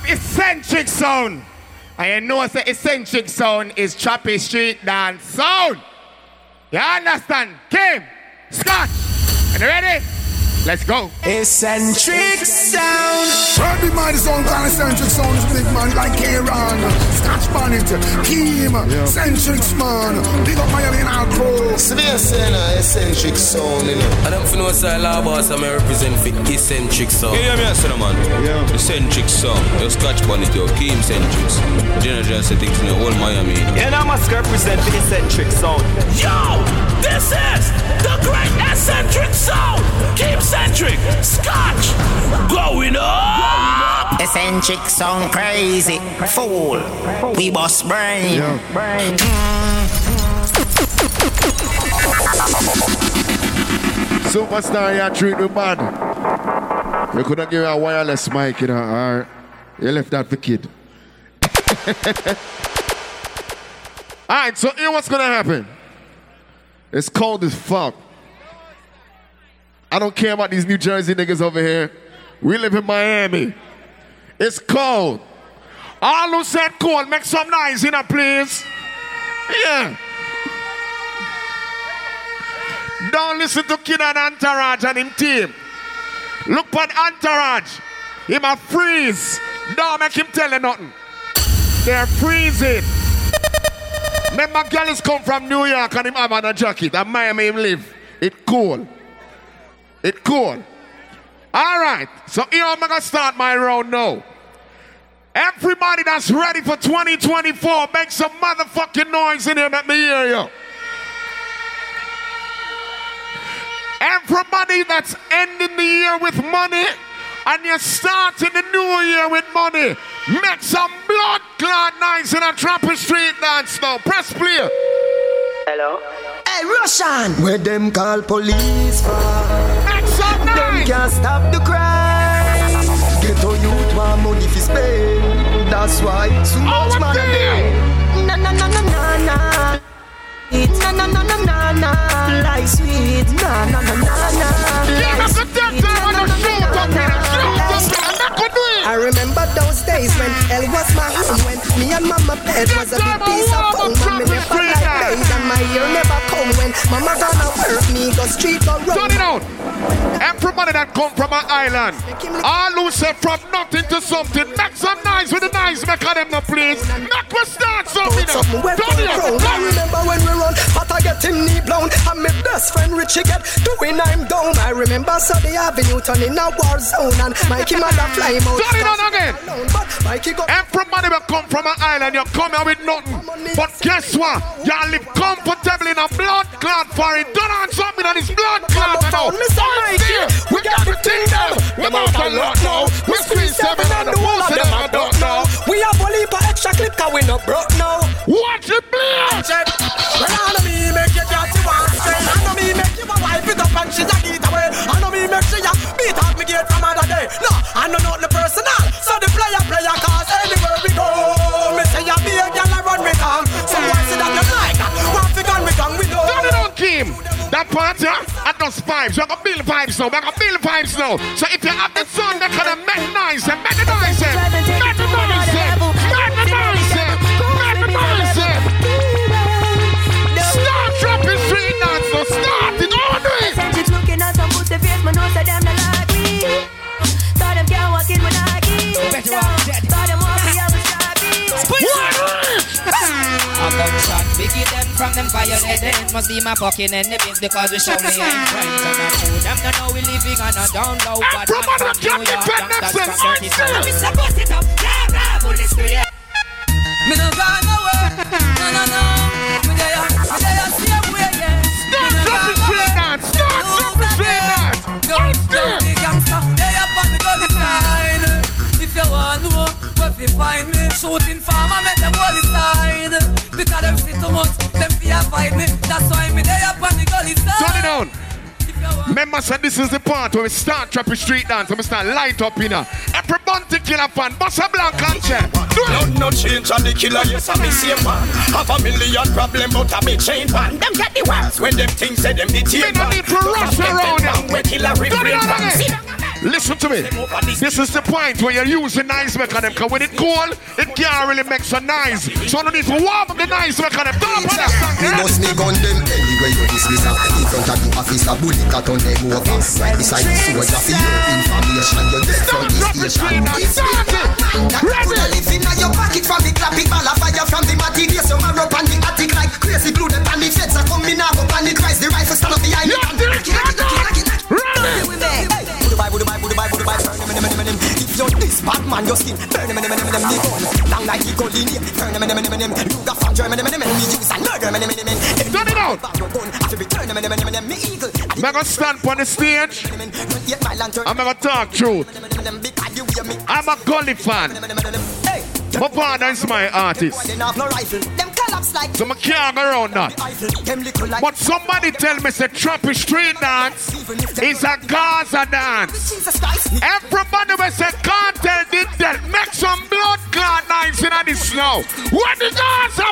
love Eccentrix Sound. And you know the Eccentrix Sound is Tropi street dance sound. You understand? Keem, Scott, and you ready? Let's go. Eccentrix Sound. Heard the mind sound kind of Eccentrix Sound is big man like Kieran. Scotch Bonnet, Keem, eccentric man. Big up Miami and Alco. Severe Sena, uh, Eccentrix Sound, you know. I don't know what's a law boss, I'm represent for Eccentrix Sound. Yeah, yeah, me, I said, man. Yeah. Eccentrix Sound. Your Scotch Bonnet, your key eccentrics. General just things in the whole Miami. And I must represent the Eccentrix Sound. Yo, this is the great Eccentrix Sound. Keep eccentric, Scotch, going up. Eccentrix Sound crazy, fool. We boss brain. Superstar, you treat me bad. You couldn't give you a wireless mic, you know, or you left that for kid. All right, so here what's gonna happen. It's cold as fuck. I don't care about these New Jersey niggas over here. We live in Miami. It's cold. All who said cold, make some noise, you know, please. Yeah. Don't listen to Kid and and him team. Look at Entourage. Him a freeze. Don't make him tell you nothing. They're freezing. Remember, girls come from New York and him have on a jacket. And Miami him live. It cool. It cool. All right. So here I'm gonna start my round now. Everybody that's ready for 2024, make some motherfucking noise in here. Let me hear you. Everybody that's ending the year with money and you're starting the new year with money, make some blood clot nice in a Tropi Street dance now. Press play. Hello? Hey, Russian! Where them call police for? Make some Them noise. can't stop the crime. Ghetto youth want money for spend. That's why so Oh, much money there. Na na na na na na. It na na na na na na. Like sweet. Na na na na na. Like sweet. I remember those days when hell was my home When me and mama bed was a big piece of foam When me never like days and my year never come When mama gonna work me go street or run Turn it out. Everybody that come from an island, all who say from nothing to something, make some noise with the noise maker them now, please. Make me start something. Something where Turn from it grown. out. I remember when we run, but I get him knee blown. And my best friend Richie get doing I'm down. I remember Sunday Avenue turning a war zone, and Mikey mother fly him out. Turn it on again. But Mikey got Everybody will come from an island, you come here with nothing. But guess what? Y'all live comfortable in a blood clot for it. Don't on something that is blood clot. Mr. Mikey, We got everything down. We're about to lot now. We squeeze seven and the whole of them I don't know. We have a leap of extra clip, cause we not broke now. Watch it, please. Check. Well, I know me make you you one straight. I know me make you a wipe it up and she a get away. I know me make she a beat up me gate from other day. No, I know not the personal. So the player player cause anywhere we go. Me say you be a girl and run me down. So why say that you like? One fi gun me gun we know. Turn it on, Keem. That part, yeah, at those vibes. We're gonna build vibes now. We're gonna build vibes now. So if you have the sun, they're gonna make noise and make the noise. eh. Make the noise. eh. Make the noise. eh. Make the noise. eh. Start dropping street dance. So start it. All do it. Eccentrics looking at some pussy face, man, know say them not like me. Thought them can't walk in with Nike. Thought them want me, I was shabby. A gunshot, biggie them from them violent It must be my fucking enemies because we show me ain't friends And I show them to know we living on a down low But I'm from New York, that's from dirty soul We say bust it up, blah blah, bullet spray Me no gone nowhere, no no no. Me there, me there, same way, yeah. Start dropping straight dance. Start dropping straight dance. Don't stop the gangster, where fi find me, shooting farmer make them all side. Because them see too much, them fear fight me. That's why me they up on the gully side. Turn it on. Remember, said this is the part where we start trapping street dance and we start light up in a every bounty killer fan, bust a blank concert. Do it. Blood no change and the killer, yes, I'm the same man. Have a million problem, but I'm a big chain man. Them get the worst when them things say them the team Me no need to rush around them. We kill a Turn it refrain on from again. sin. Listen to me. This is the point where you're using nice mechanism. Because when it cold, it can't really make so nice. So no need to warm up the nice mechanism. Don't understand. You eh? must me gun them anyway you dismiss her. In front of the officer, bullet cut on them over. Right beside the soldier for your information. You're dead from the station. Ready? Live in your pocket from the clapping ball of fire from the material. So man up on the attic like crazy glue. The panic feds are coming out. Panic cries. The rifle stand up behind me. Ready? Dubai, Dubai, Dubai, Dubai, Dubai, If you're this bad man, your skin burn them, them, them, gun. Long like the gold in here, burn them, them, them, them, them. Luger from Germany, them, me use and murder, them, them, them. Turn it out. I'm gonna stand on the stage. I'm gonna talk truth. I'm a Gully fan. My father is my artist. So I can't go around that. But somebody tell me say Tropi Street dance is a Gaza dance. Everybody will say Kartel did that. Make some blood clot nice in the snow. What the Gaza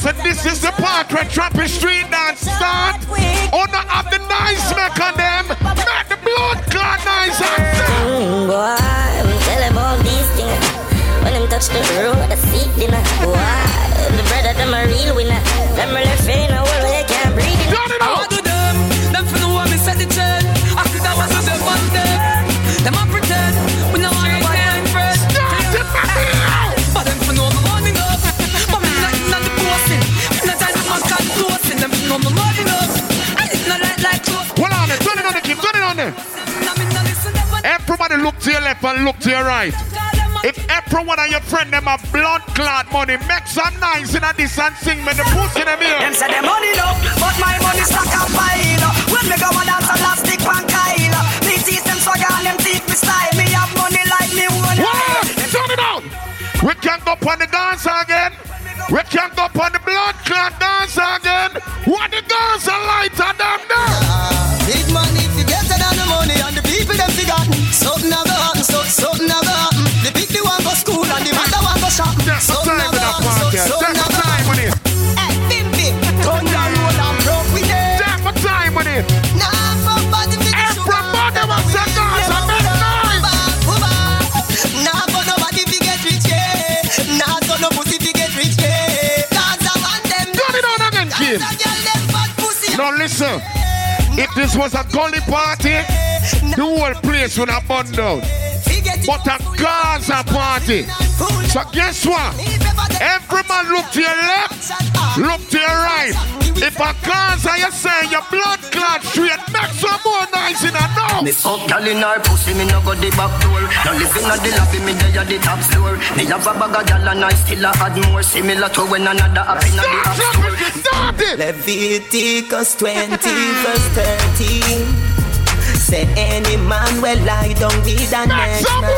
That this is the part where Street dance your left and look to your right. If every one of your friend them a blood clot money, make some nice in a this and sing me the pussy them here. Them say them money no, but my money stack up pile. When me go and dance a last stick pan Kyle. Me teach them swagger and them teach me style. Me have money like me own. What? Turn it on. We can't go on the dance again. We can't go on the blood clot dance again. What the girls are lighter than them. Something have to happen. The big the one go school and the mother one go shop. Something have to happen, so, something have to happen. Hey, bim bim, turn down and broke with it. Time it. Nah, body the sugar. Everybody was a Gaza, make noise. Nah, for nobody fi get rich, yeah. Nah, so no pussy fi get rich, yeah. Gaza want them. Turn it on again, kid. Gaza girl them fat pussy. Now listen. If this was a gully party, the whole place would have burned down. But a Gaza party. So guess what? Every man look to your left, look to your right. If a Gaza you say your blood clot straight, make some more noise in a no. Me fuck gal in her pussy, me no go the back door. No living at the lobby, me dey at the top floor. Me have a bag of gal and I still a add more. Similar to when another up in the app store. Leviticus 20 verse 13 Say any man will lie down with a next man.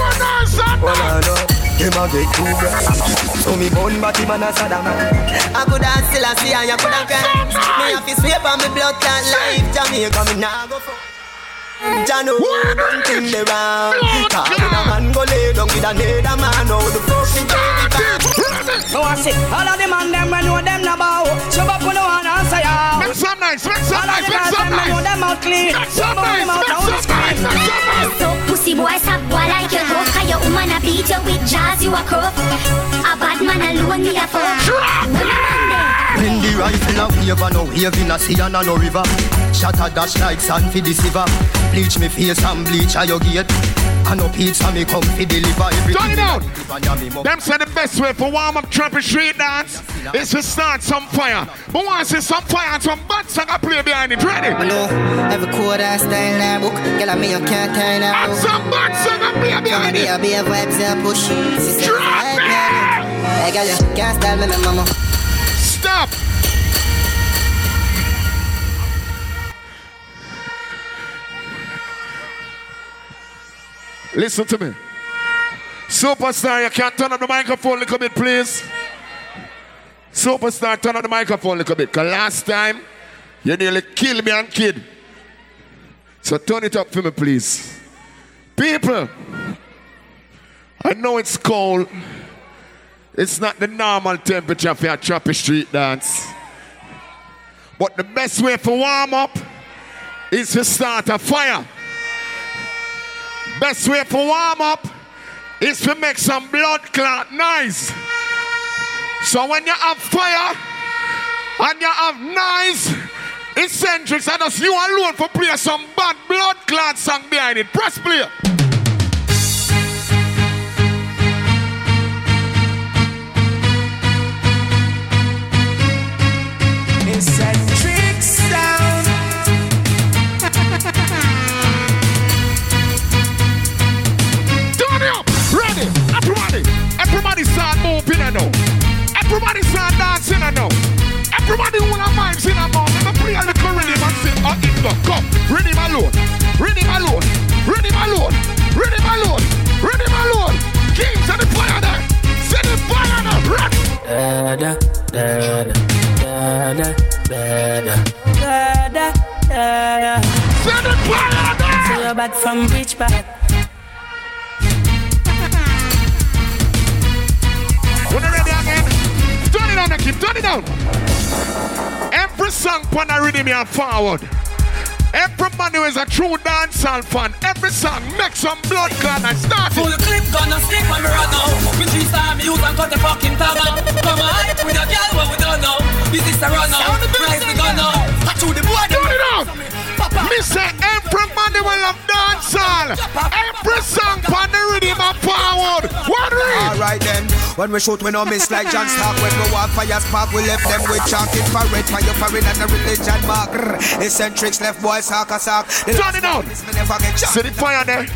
Hold on up, them a get too bright So me bun body man a Saddam I could have still a see and you could have cried Me have to sweep on me blood clot life Jamaica me nah go for Jano, don't think they round Cause when a man go lay down with another man How the fuck me take it So I say, all of the man them when know them na bow. Shove up on the one answer ya. Make some nice, make some All of nice, the make girls some them when know nice. them out clean. Make some Shove up them nice, out make down the some nice, screen. make some nice. So pussy boy, stop boy like you tough Cause your woman a beat you with jazz, you a cuff A bad man alone, me a fuck When a man there When the Rifle a wave and no wave in a sea and a no river. Shot a dash like sand for the silver. Bleach me face and bleach a your gate. I know pizza me come fi deliver everything. Turn it down. Them say the best way for warm up trapping street dance is to start some fire. But once it's some fire and some bad song I play behind it. Ready? I know every quarter style that book. Girl, I me you can't tie that And some bad song I play behind it. Some be a vibes that push. Drop it! Hey, girl, you can't style me, me mama. Stop. Listen to me. Superstar, you can't turn up the microphone a little bit, please. Superstar, turn up the microphone a little bit. Because last time, you nearly killed me and kid. So turn it up for me, please. People, I know it's cold. It's not the normal temperature for a Tropi street dance. But the best way for warm up is to start a fire. Best way for warm up is to make some blood clot noise. So when you have fire and you have noise, eccentrics and just you alone for play some bad blood clot song behind it. Press play. Everybody who have vibes in a mouth. Let me play a little rhythm and sing. Oh, it go. Come. Rhythm alone. Rhythm alone. Rhythm alone. Rhythm alone. Rhythm alone. Kings of the fire there. Send the fire there. Run. Da da da da da da da da da da da. Send the fire there. So you're back from beach back. When you ready again, turn it down, Akim, turn it down. Every song pan a rhythm you forward. Every man who is a true dancehall fan, every song make some blood clot and start it. Full it. clip gonna stick when we run now. We three star me use and cut the fucking tag out. Come on, with a girl what we don't know. Is this a run now? Rise the gun now. I chew the boy. Turn it down. Me say every man who will have dancehall. Every when we shoot we no miss like John Stark When we walk fire spark we left them with chalk Infrared fire foreign and a religion mark Grr. Eccentrics left boys sack a sack Turn it down. See the fire there.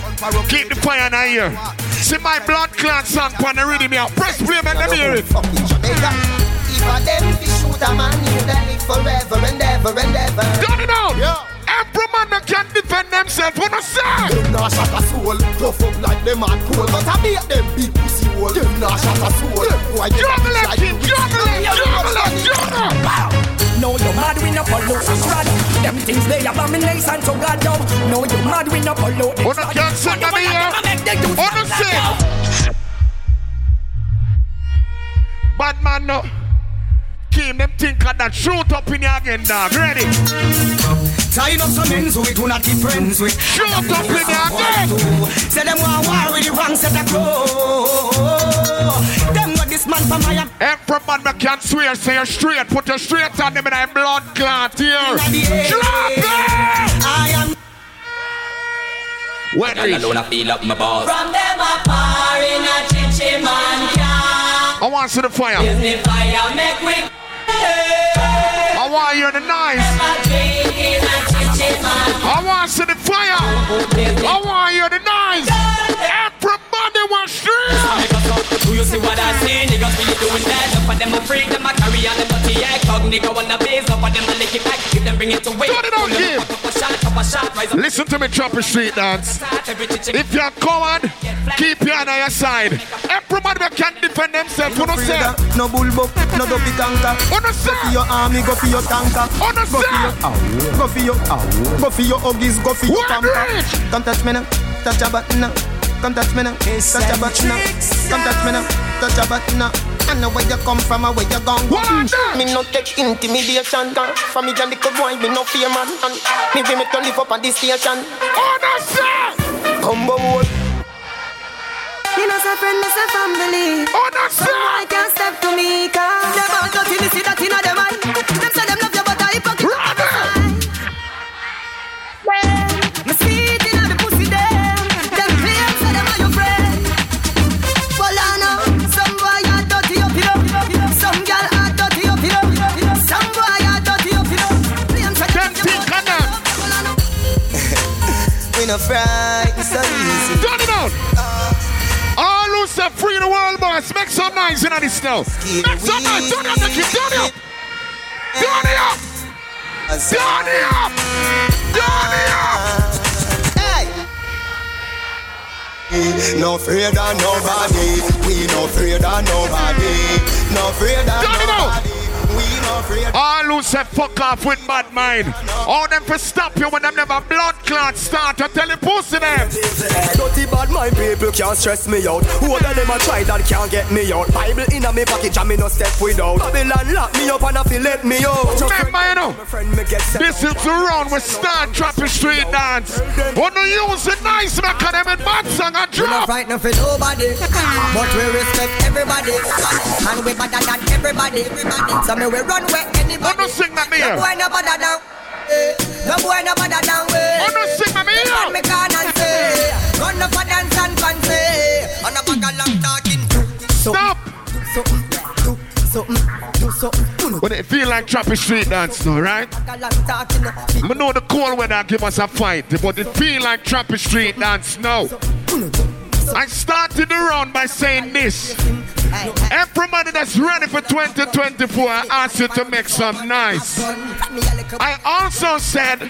Keep the fire in here. See my blood clot song pan the rhythm here. Press play, man. Let me hear it. If I them fi shoot a man, you then live forever and ever and ever. Turn it down. Every man that can defend themselves. What I say? Them nah shot a soul, tough up like them and cool But I beat them big pussy hole Them nah shot a soul, boy them Juggle it, like King. Juggle it. Juggle it. Juggle. No, you mad we no follow the crowd. Them things they abomination to God down. No, you mad we no follow the Wanna can't sing me here? Wanna sing? Bad man, no. Keep them think of that shoot up in your again, dog. Ready? Tying up some ends we do not keep friends with Shoot up in your again. Say them want war with the wrong set of clothes Every man that can swear, say you straight. Put your straight on them in that blood clot here. Drop it! I am When Girl alone I feel up my balls. From them a par in a chichi man can. I want to see the fire. Use the fire make we I want you the nice. a drink in a chichi man. I want to see the fire. I want you the nice. Want street. Do you see what I see? Niggas really doing that. Up for them a freak, them a carry on them dirty egg. Cog nigga wanna blaze, up for them a lick it back. Give them bring it away. Turn it on, Pull them Keem. up, up a shot, up a shot, rise up. Listen to me, Tropi Street Dance. If you're coward, keep your hand on your side. Everybody can defend themselves, who don't say? No bull buck, no dopey tanker Who don't Go for your army, go for your tanker Who don't Go for your go for your go for your huggies, go for your pamper. Come touch me now, touch a button now Come touch me now, touch a button now. Come touch me now, touch a button now. I know where you come from and where you gone. Go One. Mm. Me no take intimidation. For me a little boy, me no fear man. And me be me to live up on this station. Who don't say? Combo wall Me no say friend, me say family. Who don't Some boy can't step to me, cause them all dirty, me see that inna them eye. no fright, so easy. Turn it on. All who say free in the world, boys, make some noise in this now. Make some noise. Turn it up, Nicky. Turn it up. Turn it up. Turn it up. Turn it up. No afraid of nobody. We no afraid of nobody. No afraid of nobody. We no afraid. All who say fuck off with bad mind. All them for stop you when them never blood clot start to tell you pussy them. Dirty bad mind people can't stress me out. Who of them a try that can't get me out? Bible in a me pocket and me no step without. Babylon lock me up and I feel let me out. Remember, you know, this is the round we start dropping street dance. When you use it nice, make them in bad song and We not drop. frightened for nobody, but we respect everybody, and we better than everybody. So me we run where anybody. No sing that me No boy no bother down. eh. No boy no bother down. Oh, no sing that me. Run me can and say, run up for dance and fancy. On a bag of long talking. Stop. Something, do something, do something. When it feel like trapping street dance now, right? Bag of long. I know the cold weather give us a fight, but it feel like trapping street dance now. I started the round by saying this. Everybody that's ready for 2024, I ask you to make some nice. I also said,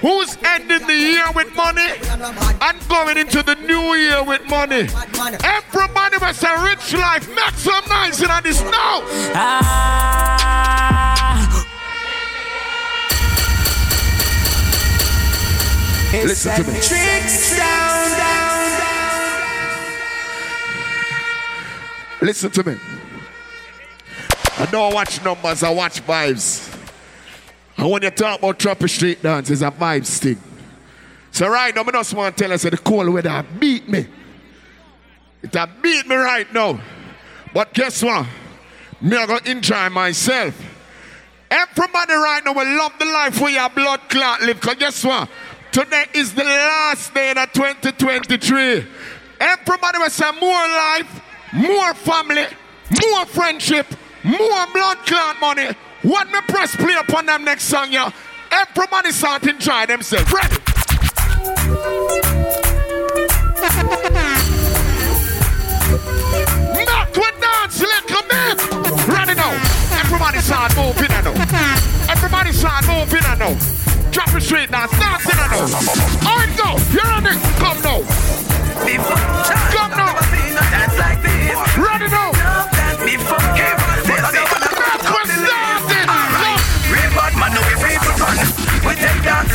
who's ending the year with money and going into the new year with money? Everybody with a rich life, make some nice in this now. Ah. Listen to me. Tricks down, down, down. Listen to me. I don't watch numbers, I watch vibes. And when you talk about Tropi Street Dance, it's a vibes thing. So right now, I just want to tell us that the cold weather beat me. It a beat me right now. But guess what? Me I gonna enjoy myself. Everybody right now will love the life where your blood clot live. Cause guess what? Today is the last day of 2023. Everybody will say more life, more family, more friendship, more blood clot money. What me press play upon them next song, yeah? Everybody start enjoy themselves. Ready? Not with dance, little bit. Ready now. Everybody start moving, I know. Everybody start moving, I know. Drop it straight dance, dancing, I know. All right, go. You ready? Come now. Come now. Ready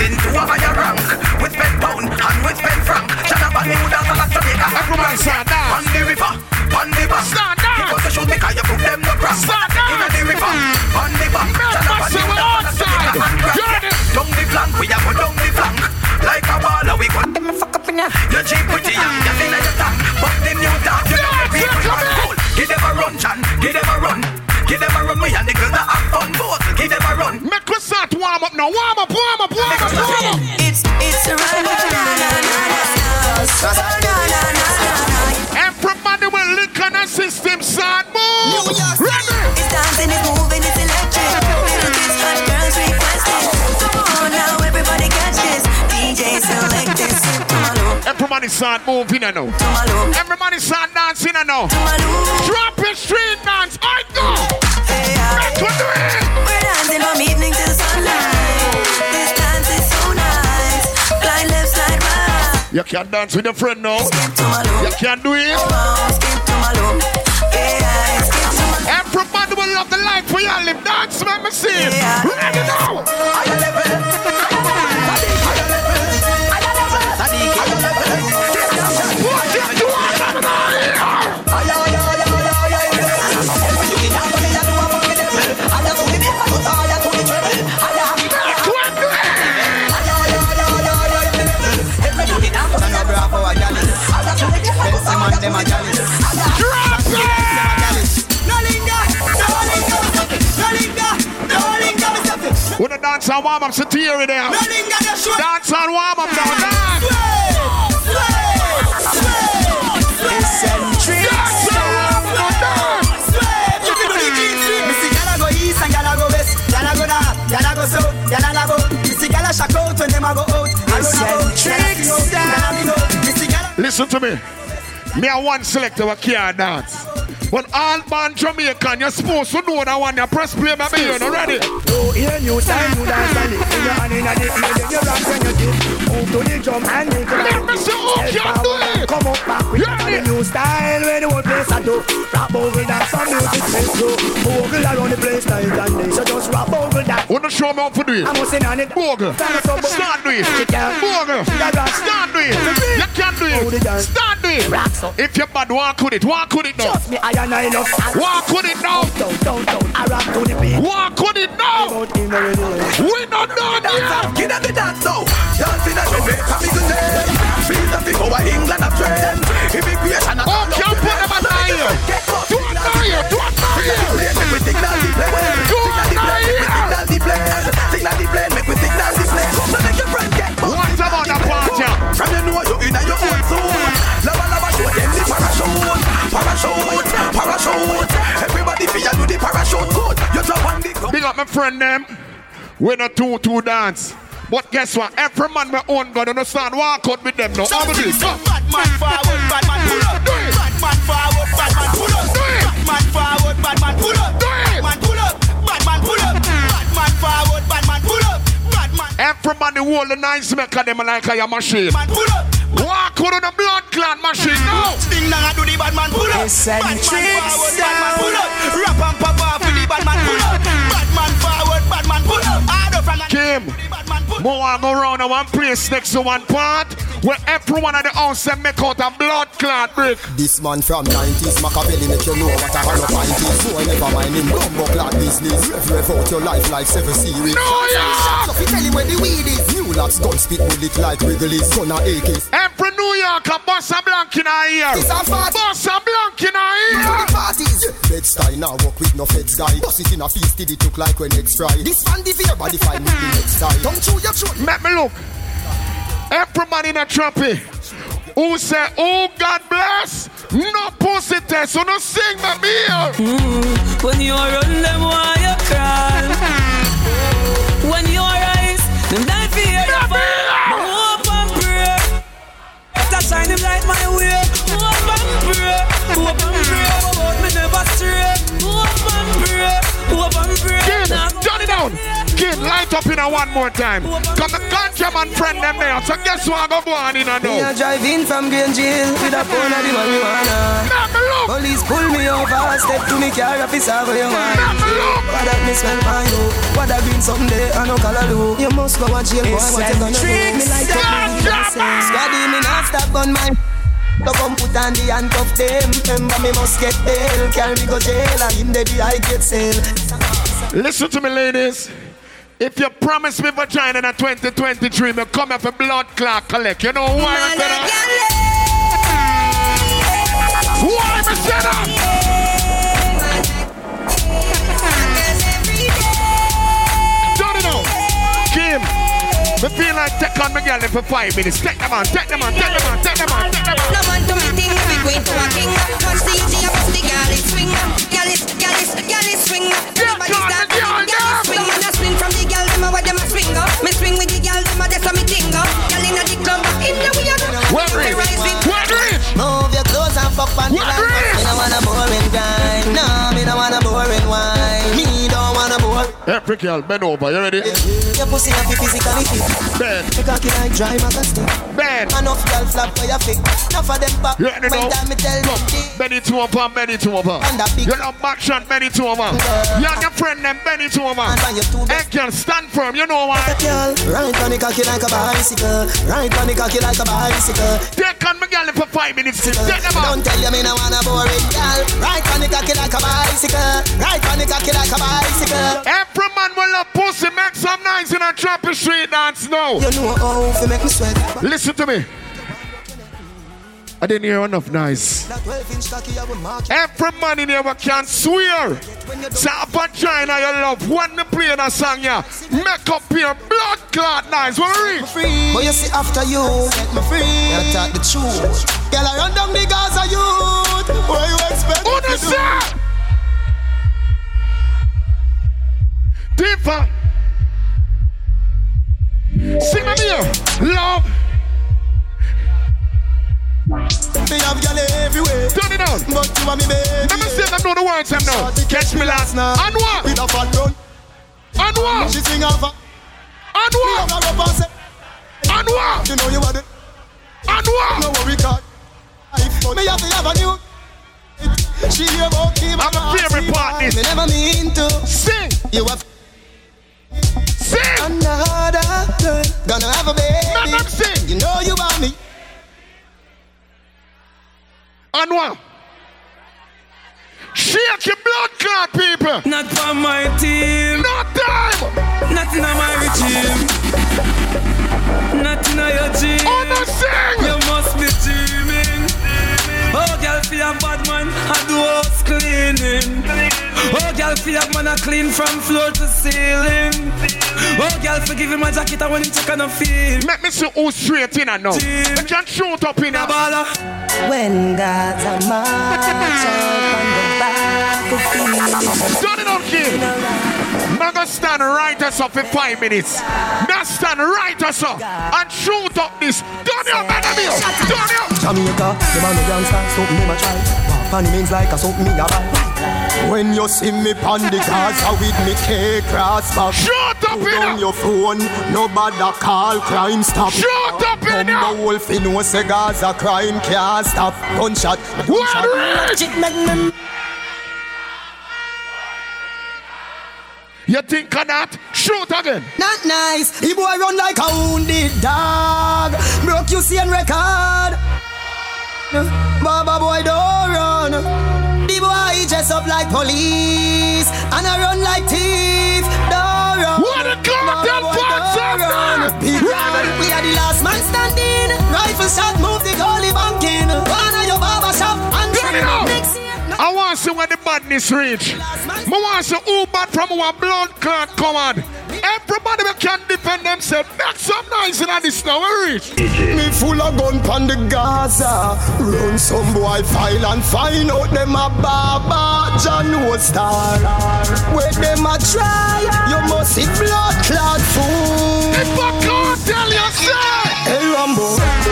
dancing to a higher rank. With pen pound and with pen franc Shut up and move down to Jamaica. Everybody start dance On the river, on the bank Start they shoot me cause start moving, I know. tumalo, Everybody start dancing, I know. tumalo. Drop it, street dance. I go. Hey, yeah. We do it. We're dancing from evening till sunlight. This dance is so nice. Slide left, slide right. You can dance with your friend now. Skip to my loop. You can do it. Skip to my loop. Yeah, skip to my Everybody will love the life we all live. Dance, man, me see it. Ready now. What and warm up, tear it there. Dance and warm up now. Dance. Dance and warm up now. Dance. Shock out when them a go out. I run about, tell us you know Listen to me. Me a one selector who can't dance. But all born Jamaican, you're supposed to know that one. You press play, my baby, you know ready? Oh, hear new style, new dance, and it. Your hand, in the ear, then you rock when you dip. Move to the drum and make it. Let me see who can do it. Come up back with the new style, where the whole place I do. Rap over that, some music makes go. Bogle around the place night and day, so just rap over that. Wanna show me how to do it? I'm sing on it. Bogle. Start do it. Bogle. Start do it. It. Start do it. If you're bad, walk with it. Walk with it now. Trust me, I and I love Walk with it now. Down, down, down. I rap to the beat. Walk with it now. We not done yet. Get up the dance oh. now. Dancing at Jamaica, me good day. Feel the big over England of trend. Immigration and Oh, can't put them at Big up my friend them. We not two two dance. But guess what? Every man my own God understand. Walk out with them now. How about this? Bad man forward, bad man pull up. Bad man forward, bad man pull up. Bad man forward, bad man pull up. Bad man pull up. Bad man pull up. Bad man forward, bad man pull up. Bad man. Everybody hold the nice maker them like a machine. Man pull up. Walk out on the blood clot machine mm. now. Sting now do the bad man pull up. Bad man forward, bad man pull up. Rap and pop off with the bad man pull up. Bad man forward, bad man pull up. Hard up from Keem, more I go round to one place next to one part where everyone at the house them make out a blood clot brick. This man from 90s, Machiavelli make you know what a hollow pint is. So I never mind him, bumbo clot business. Rev out your life like seven series. No, yeah! So fi tell you where the weed is. New locks gun spit bullet like Wrigley's. Gun a AKs. Every New York a bust a blank in a ear. It's a party. Bust a blank in a To ear. the parties. Bed style now work with no feds guy. Bust it in a feast till it look like when eggs fry. This fan the fear body find me the next time. Don't chew your throat. Let me look. Everybody in a trumpet who say, oh God bless, no pussy test, so no sing my meal. Mm, when you run them, why you cry? When you rise, them die fear you. Hope and pray. That shine him light my way. Hope and pray. Hope and pray. About me never stray. Hope and pray. Hope and pray. Kid, turn it down. Kid, light up in a one more time. Come the ganja man friend them there. So guess what I go go on in a Me a now. drive in from Green Jail with a pound of the marijuana. Let me look. Police pull me over, step to me car, officer, where you want? Let me look. What that me smell by you? What that green something there, I no color do. You must go and jail, boy, what you gonna do? Me like to be innocent. Scotty, me not stop gun man. So come put on the handcuff them. Remember me must get bail, carry me go jail, and him the I get sale. Listen to me, ladies. If you promise me vagina in a 2023, me come up a blood clot collect. You know why I said that? Why me said that? Done it now. Keem, me feel like take on my girl for five minutes. Take them on, take them on, take them on, take them on, take them on. No man to we going to a king. Watch the DJ, watch the girl is swing. Girl is, girl is, girl is swing. Everybody start to girl is swing. Man a swing from the girl, them a where them a swing up. Me swing with the girl, them a that's how me ting up. Girl inna the club, in the we are. Where rich? Where rich? Move your clothes and fuck on the What line. rich? Me no want Every girl, bend over. You ready? Your pussy have physically fit. Bend, You cocky like dry magastic. bend. Enough girl flap for your fit. Enough of them back. You ready now? me tell bend it to over, bend it to over. And that big- You know back shot, bend it to over. You and your friend them, bend it to over. And when you two Hey, girl, stand firm. You know why? Ride on the cocky like a bicycle. Ride on the cocky like a bicycle. Take on my girl for five minutes. Take them out. Don't tell you me no want a boring girl. Ride on the cocky like a bicycle. Ride on the cocky like a bicycle. Every man will love pussy. Make some nice in a trap street dance now. You know how to make me sweat. Listen to me. I didn't hear enough noise. That 12 inch cocky I will mark you. Every man in here can swear. Say a vagina you love when they play a song, yeah. Make up your blood clot nice. What reach? free. But you see after you, set me free. You talk the truth. Girl, I run down the Gaza youth. What you expect? Who me the to do? say? Tifa. Sing me here. Love. everywhere. Turn it on. But you are me baby. Let me see them know the words them now. Catch me last night. And what? With a fat. And what? She sing. And what? Me have a and say. And what? You know you are the. And what? No worry, God. Me have to have a new. She about him. I'm a favorite part this. Me never mean to. Sing. You have. Sing. Another girl gonna have a baby. Let them sing. You know you want me. And what? Shake your blood clot, people. Not for my team. No time. Not in my regime. Not in your dream. Oh, no sing. You must be dreaming. Oh, girl, feel a bad man, I do house cleaning. Oh, girl, feel a man, I clean from floor to ceiling. Oh, girl, forgive him my jacket, I want him check on the feel. Make me see who's straight in and now. I can shoot up in a baller. When God's a march up on the battlefield. Done it on kid. I'm stand right us up for five minutes. Now stand right us up and shoot up this. Done your man, Done your. Jamaica, the man a gangster, something me a try. Walk on the means like a something me a buy. When you see me pon the Gaza with me K cross back. Shut up Put in down your phone, nobody call crime stop. Shut up in Bumbo wolf, you know say Gaza crime can't stop. Gunshot, gunshot. What? You think of that? Shoot again. Not nice. The boy run like a wounded dog. Broke you see and record. Baba boy don't run. The boy dress up like police and I run like thief. Don't run. What a goddamn Baba box run. run. We are the last man standing. Rifle shot move the goalie banking. One of your barber shop and Turn it up. I want to see where the badness reach. I want to see who bad from our blood clot come on. Everybody that can defend themselves. Make some noise in this now. We reach. Me full of gun pon the Gaza. Run some boy file and find out them a baba. John no star. Where them a try, you must see blood clot fool. If I can't tell you, say. Hey Rambo,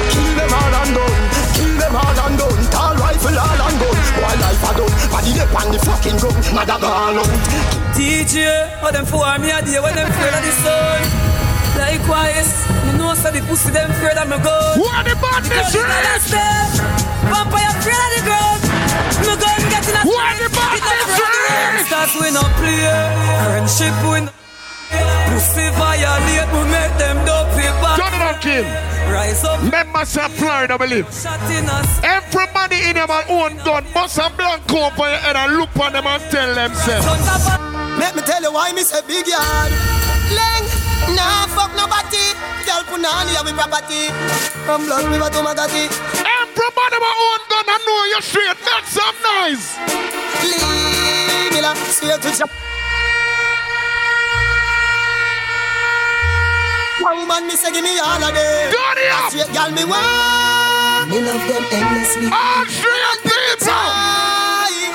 kill them all and done. Kill them all and done. Tall rifle all and gun. Boy life a done. Body dip on the fucking gun. Mother ball out. DJ, what them for me a day when them afraid of the sun. Likewise, me know say the pussy them afraid of me gun. What the badness Because reach? Vampire afraid of the ground. Me gun getting a What the badness reach? Start we no play, friendship we no Pussy violate, we make them dope it back. Turn it on, Keem. Rise up, Members of Florida believe. shot in us. Everybody in them own gun must have blank over your head and look on them and tell themselves. Let me tell you why me say big yard. Leng, nah fuck nobody. Girl put on here with property. From blood river to Magati. Everybody with own gun and know you're straight. Make some noise. Leave me la straight to chop. Woman, me say give me all of them. Turn up. Straight girl, me want. Me love them endlessly. All straight people.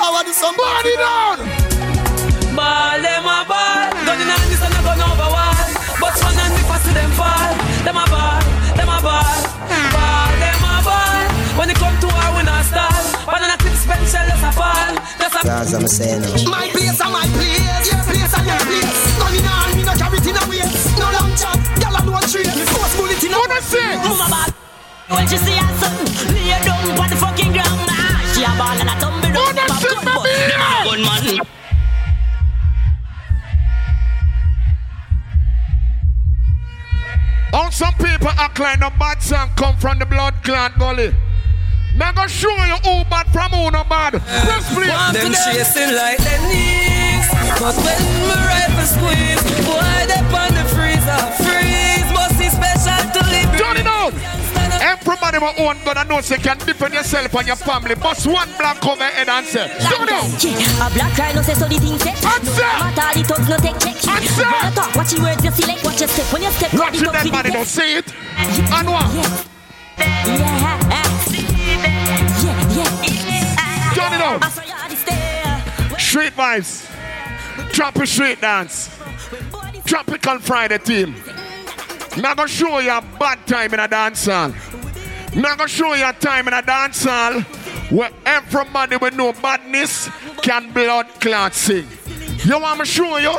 I want to somebody Body down. Ball them a ball, gun in hand this and a gun over wall. But one and if I see them fall, them a ball, them a ball, ball them a ball. When it come to war, we not stall. Banana clip special, let's a fall. That's a As I'm saying My place and my place Your place and your place Gun in hand, like no bad song come from the blood clot gully. Me go show you who bad from who no bad. Press play. Them chasing like them knees. But when my rifle squeeze, boy, they on the freezer. Freeze, Everybody with own gun and know say can defend yourself and your family. Bust one black cover head and say, it. A black rhino say so the thing set. Answer. No matter the thugs no take check. Answer. When you talk, watch your words you select, watch your step. When you step, Watch it it, up that with body don't say it. And what? Yeah, yeah, yeah. Turn it on. I saw you at the stair. Street vibes. Tropical street dance. Tropical Friday team. Now gonna show you a bad time in a dance hall. Now gonna show you a time in a dance hall Where everybody with no badness can blood clot sing. You want me show you?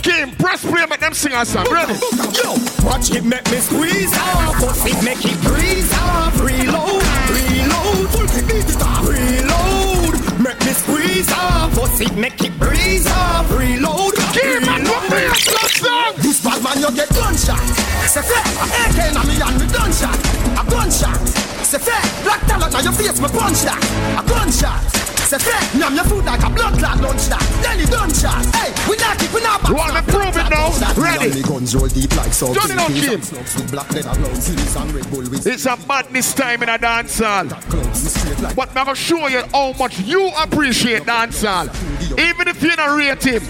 Keem, press play, make them sing a song. Ready? Yo, watch it make me squeeze off, push it make it breeze off. Reload, reload, full it off. Reload, make me squeeze off, push it make it breeze off. Reload, reload. reload. This bad man you get gunshot. Say fair, AK na me and me gunshot. A gunshot. Say fair, black talent now your face me punch that. A gunshot. Say fair, nyam your food like a blood clot lunch that. Then he gunshot. Hey, we not keep we not back. You want me prove it now? Ready? Me guns roll deep like so. Johnny now, Kim. With black leather gloves, and Red Bull It's a madness time in a dancehall. But I'm gonna show you how much you appreciate dancehall. Even if you don't rate him,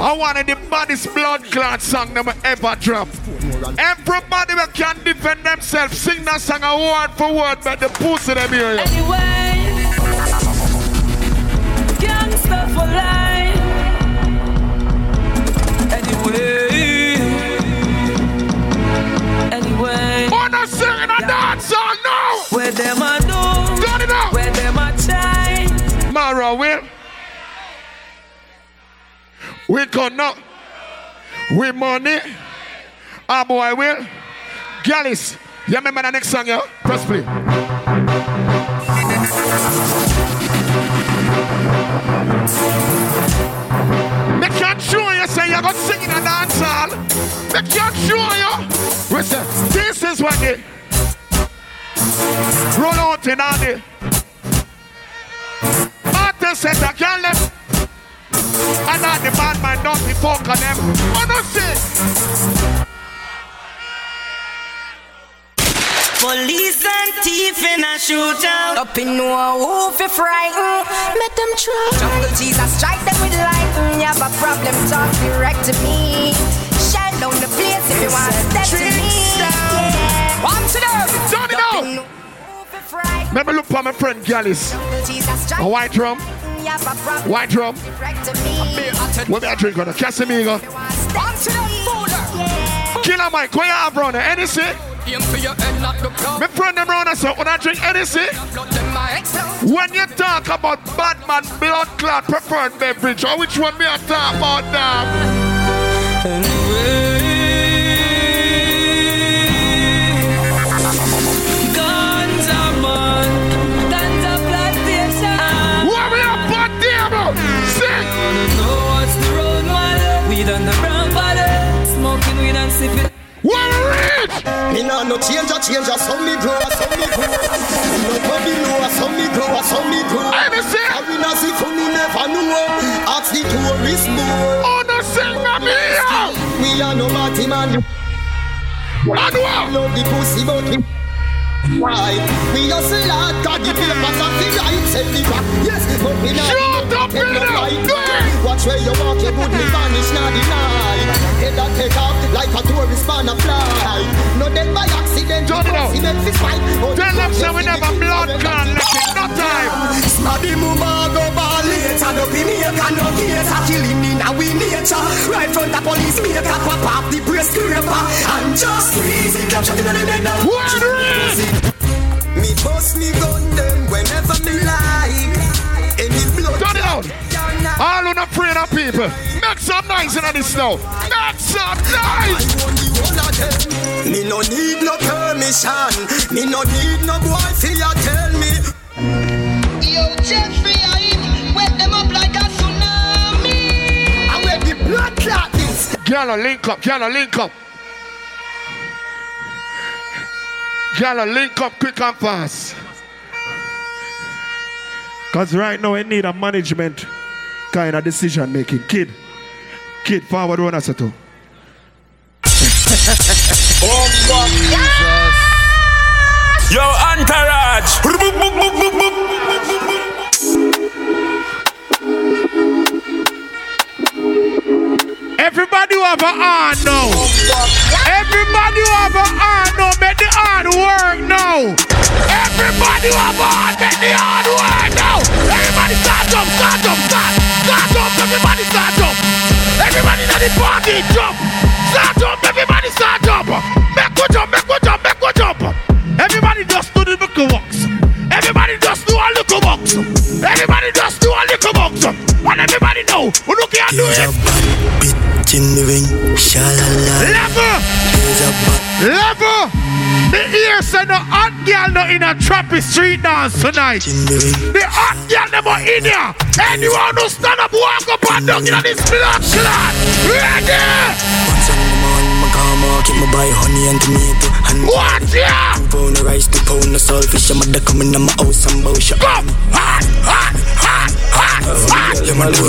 I wanted the baddest blood clot song that ever drop. Everybody that can defend themselves, sing that song a word for word, but the pussy them hear you. Anyway, Anyway, anyway. Wanna sing in a dancehall now? Where them a do? Got it out. Where them try? Mara will. We cannot. We money. Ah boy will. Gallus. You remember the next song, yo? Press play. You're gonna sing in a dance hall. Me can't you. Listen, this is what they roll out in on it. Artist said I can't let and bad man don't be fuck on them. Oh no say. Police and thief in a shootout. Up in no who fi frighten. Make them try. Jungle Jesus strike them with lightning. You have a problem, talk direct to me. Shine down the place if you want to step to me. Yeah. One to them. Turn it down. Let me look for my friend Gallus. A white drum. White drum. What me I drink on a Casamigo? Killer Mike, where you have brother? Any say? Me friend them round us, when I drink anything, when you talk about Batman blood clot preferred beverage, or which one me I talk about now? Guns are man, guns are plantation. What we up on table? Sing! know what's the road, man. Weed on the brown body, smoking weed and sipping. Me nah no change a change a some me grow a some me grow. Me no body know a some me grow a some me grow. I me say. I win as if you never know. Ask the tourist more. Oh no sing a me yo! We are no party man. And what? Love the pussy but Why? We just a lot papers and the rights and the back. Yes, but we not Shut up, tell no Peter. lie. Do it. Watch where you walk, you me vanish, not deny. Head that take off like a tourist man a fly. No dead by accident, Turn it out. make fight. Oh, Tell them the say we never blood clot left it, no time. Smaddy mama go ball later No be me can no gator Killing in our nature Right front the police maker Pop off the brace scraper And just squeeze it Drop shot in the head now What rich? Me bust me gun them Whenever me like Any blood Turn it out. All who not afraid of people. Make some noise in this now. Make some noise. Me no need no permission Me no need no boy for you tell me Yo, Jeffrey, I wet them up like a tsunami. I wear the blood clot this Girl, link up. Girl, link up. Girl, link up quick and fast. Because right now, I need a management kind of decision making. Kid, kid, forward one as a two. Yo, Entourage. Everybody who have a hand now. Everybody who have a hand now, make the hand work now. Everybody who have a hand, make the hand work now. Everybody start up, start up, start. Start up, everybody start up. Everybody in the party jump. Say no hot girl no in a Tropi street dance tonight. The hot girl never in here. Anyone who stand up, walk up and down in this blood clot. Ready? My buy honey and tomato. And what yeah? Two pound of rice, two pound of saltfish. I'm duck coming in my house and bow shop. Come, hot, hot, hot, hot, hot. Everybody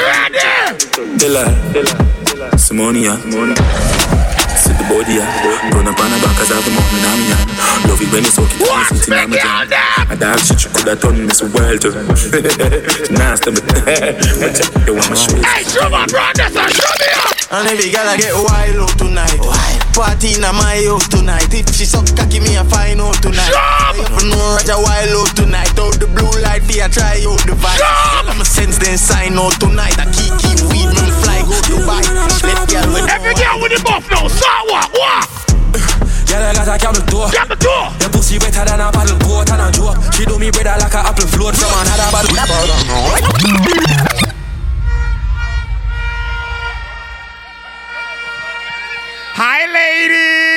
ready? Dilla, Simonia, Sit the body, yeah. Run up on the back as I have a mountain on me, yeah. Love it when you it's okay. Watch sitting on my jam. A dog shit, you could have done this world to. Nasty, but you want my show. Hey, show my brothers and show me up. And every girl I get wild out tonight. Party in my house tonight. If she suck cocky, me a find out tonight. Jump! You have no Roger wild out tonight. Out the blue light, for try out the vibe. Jump! I'm a sense then sign out tonight. I Girl, I got a camel door. Door. The pussy wetter than a paddle boat and a joke. She do me better like a apple float from another bottle. Hi, ladies.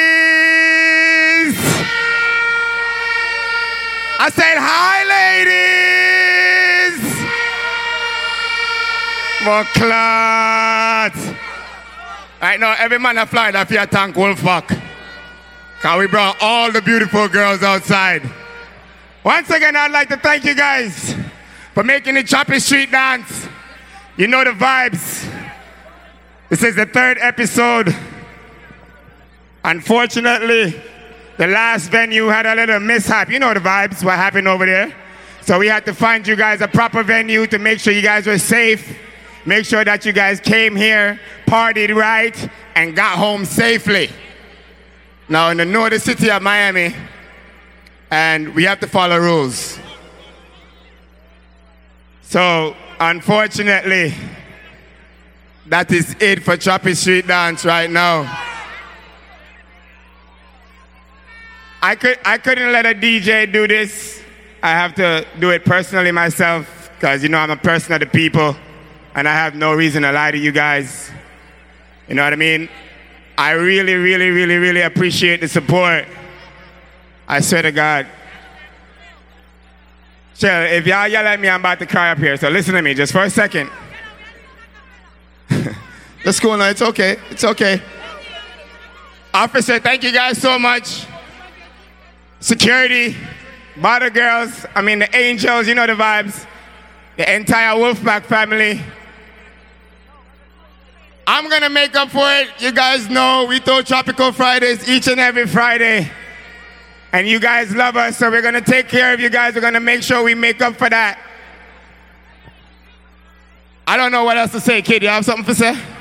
I said, hi, ladies. More clots. Right now, every man a fly that fear tank Wolfpack. Cause we brought all the beautiful girls outside. Once again, I'd like to thank you guys for making the Tropi street dance. You know the vibes. This is the third episode. Unfortunately, the last venue had a little mishap. You know the vibes, what happened over there. So we had to find you guys a proper venue to make sure you guys were safe, make sure that you guys came here, partied right, and got home safely. Now, in the northern city of Miami, and we have to follow rules. So, unfortunately, that is it for Tropi Street Dance right now. I, could, I couldn't let a DJ do this. I have to do it personally myself because, you know, I'm a person of the people and I have no reason to lie to you guys. You know what I mean? I really, really, really, really appreciate the support. I swear to God. Chill, if y'all yell at me, I'm about to cry up here. So listen to me just for a second. That's cool now. It's okay. It's okay. Officer, thank you guys so much. Security, bottle girls, I mean the angels, you know the vibes. The entire Wolfpack family. I'm gonna make up for it. You guys know we throw Tropical Fridays each and every Friday. And you guys love us, so we're gonna take care of you guys. We're gonna make sure we make up for that. I don't know what else to say, kid. You have something to say?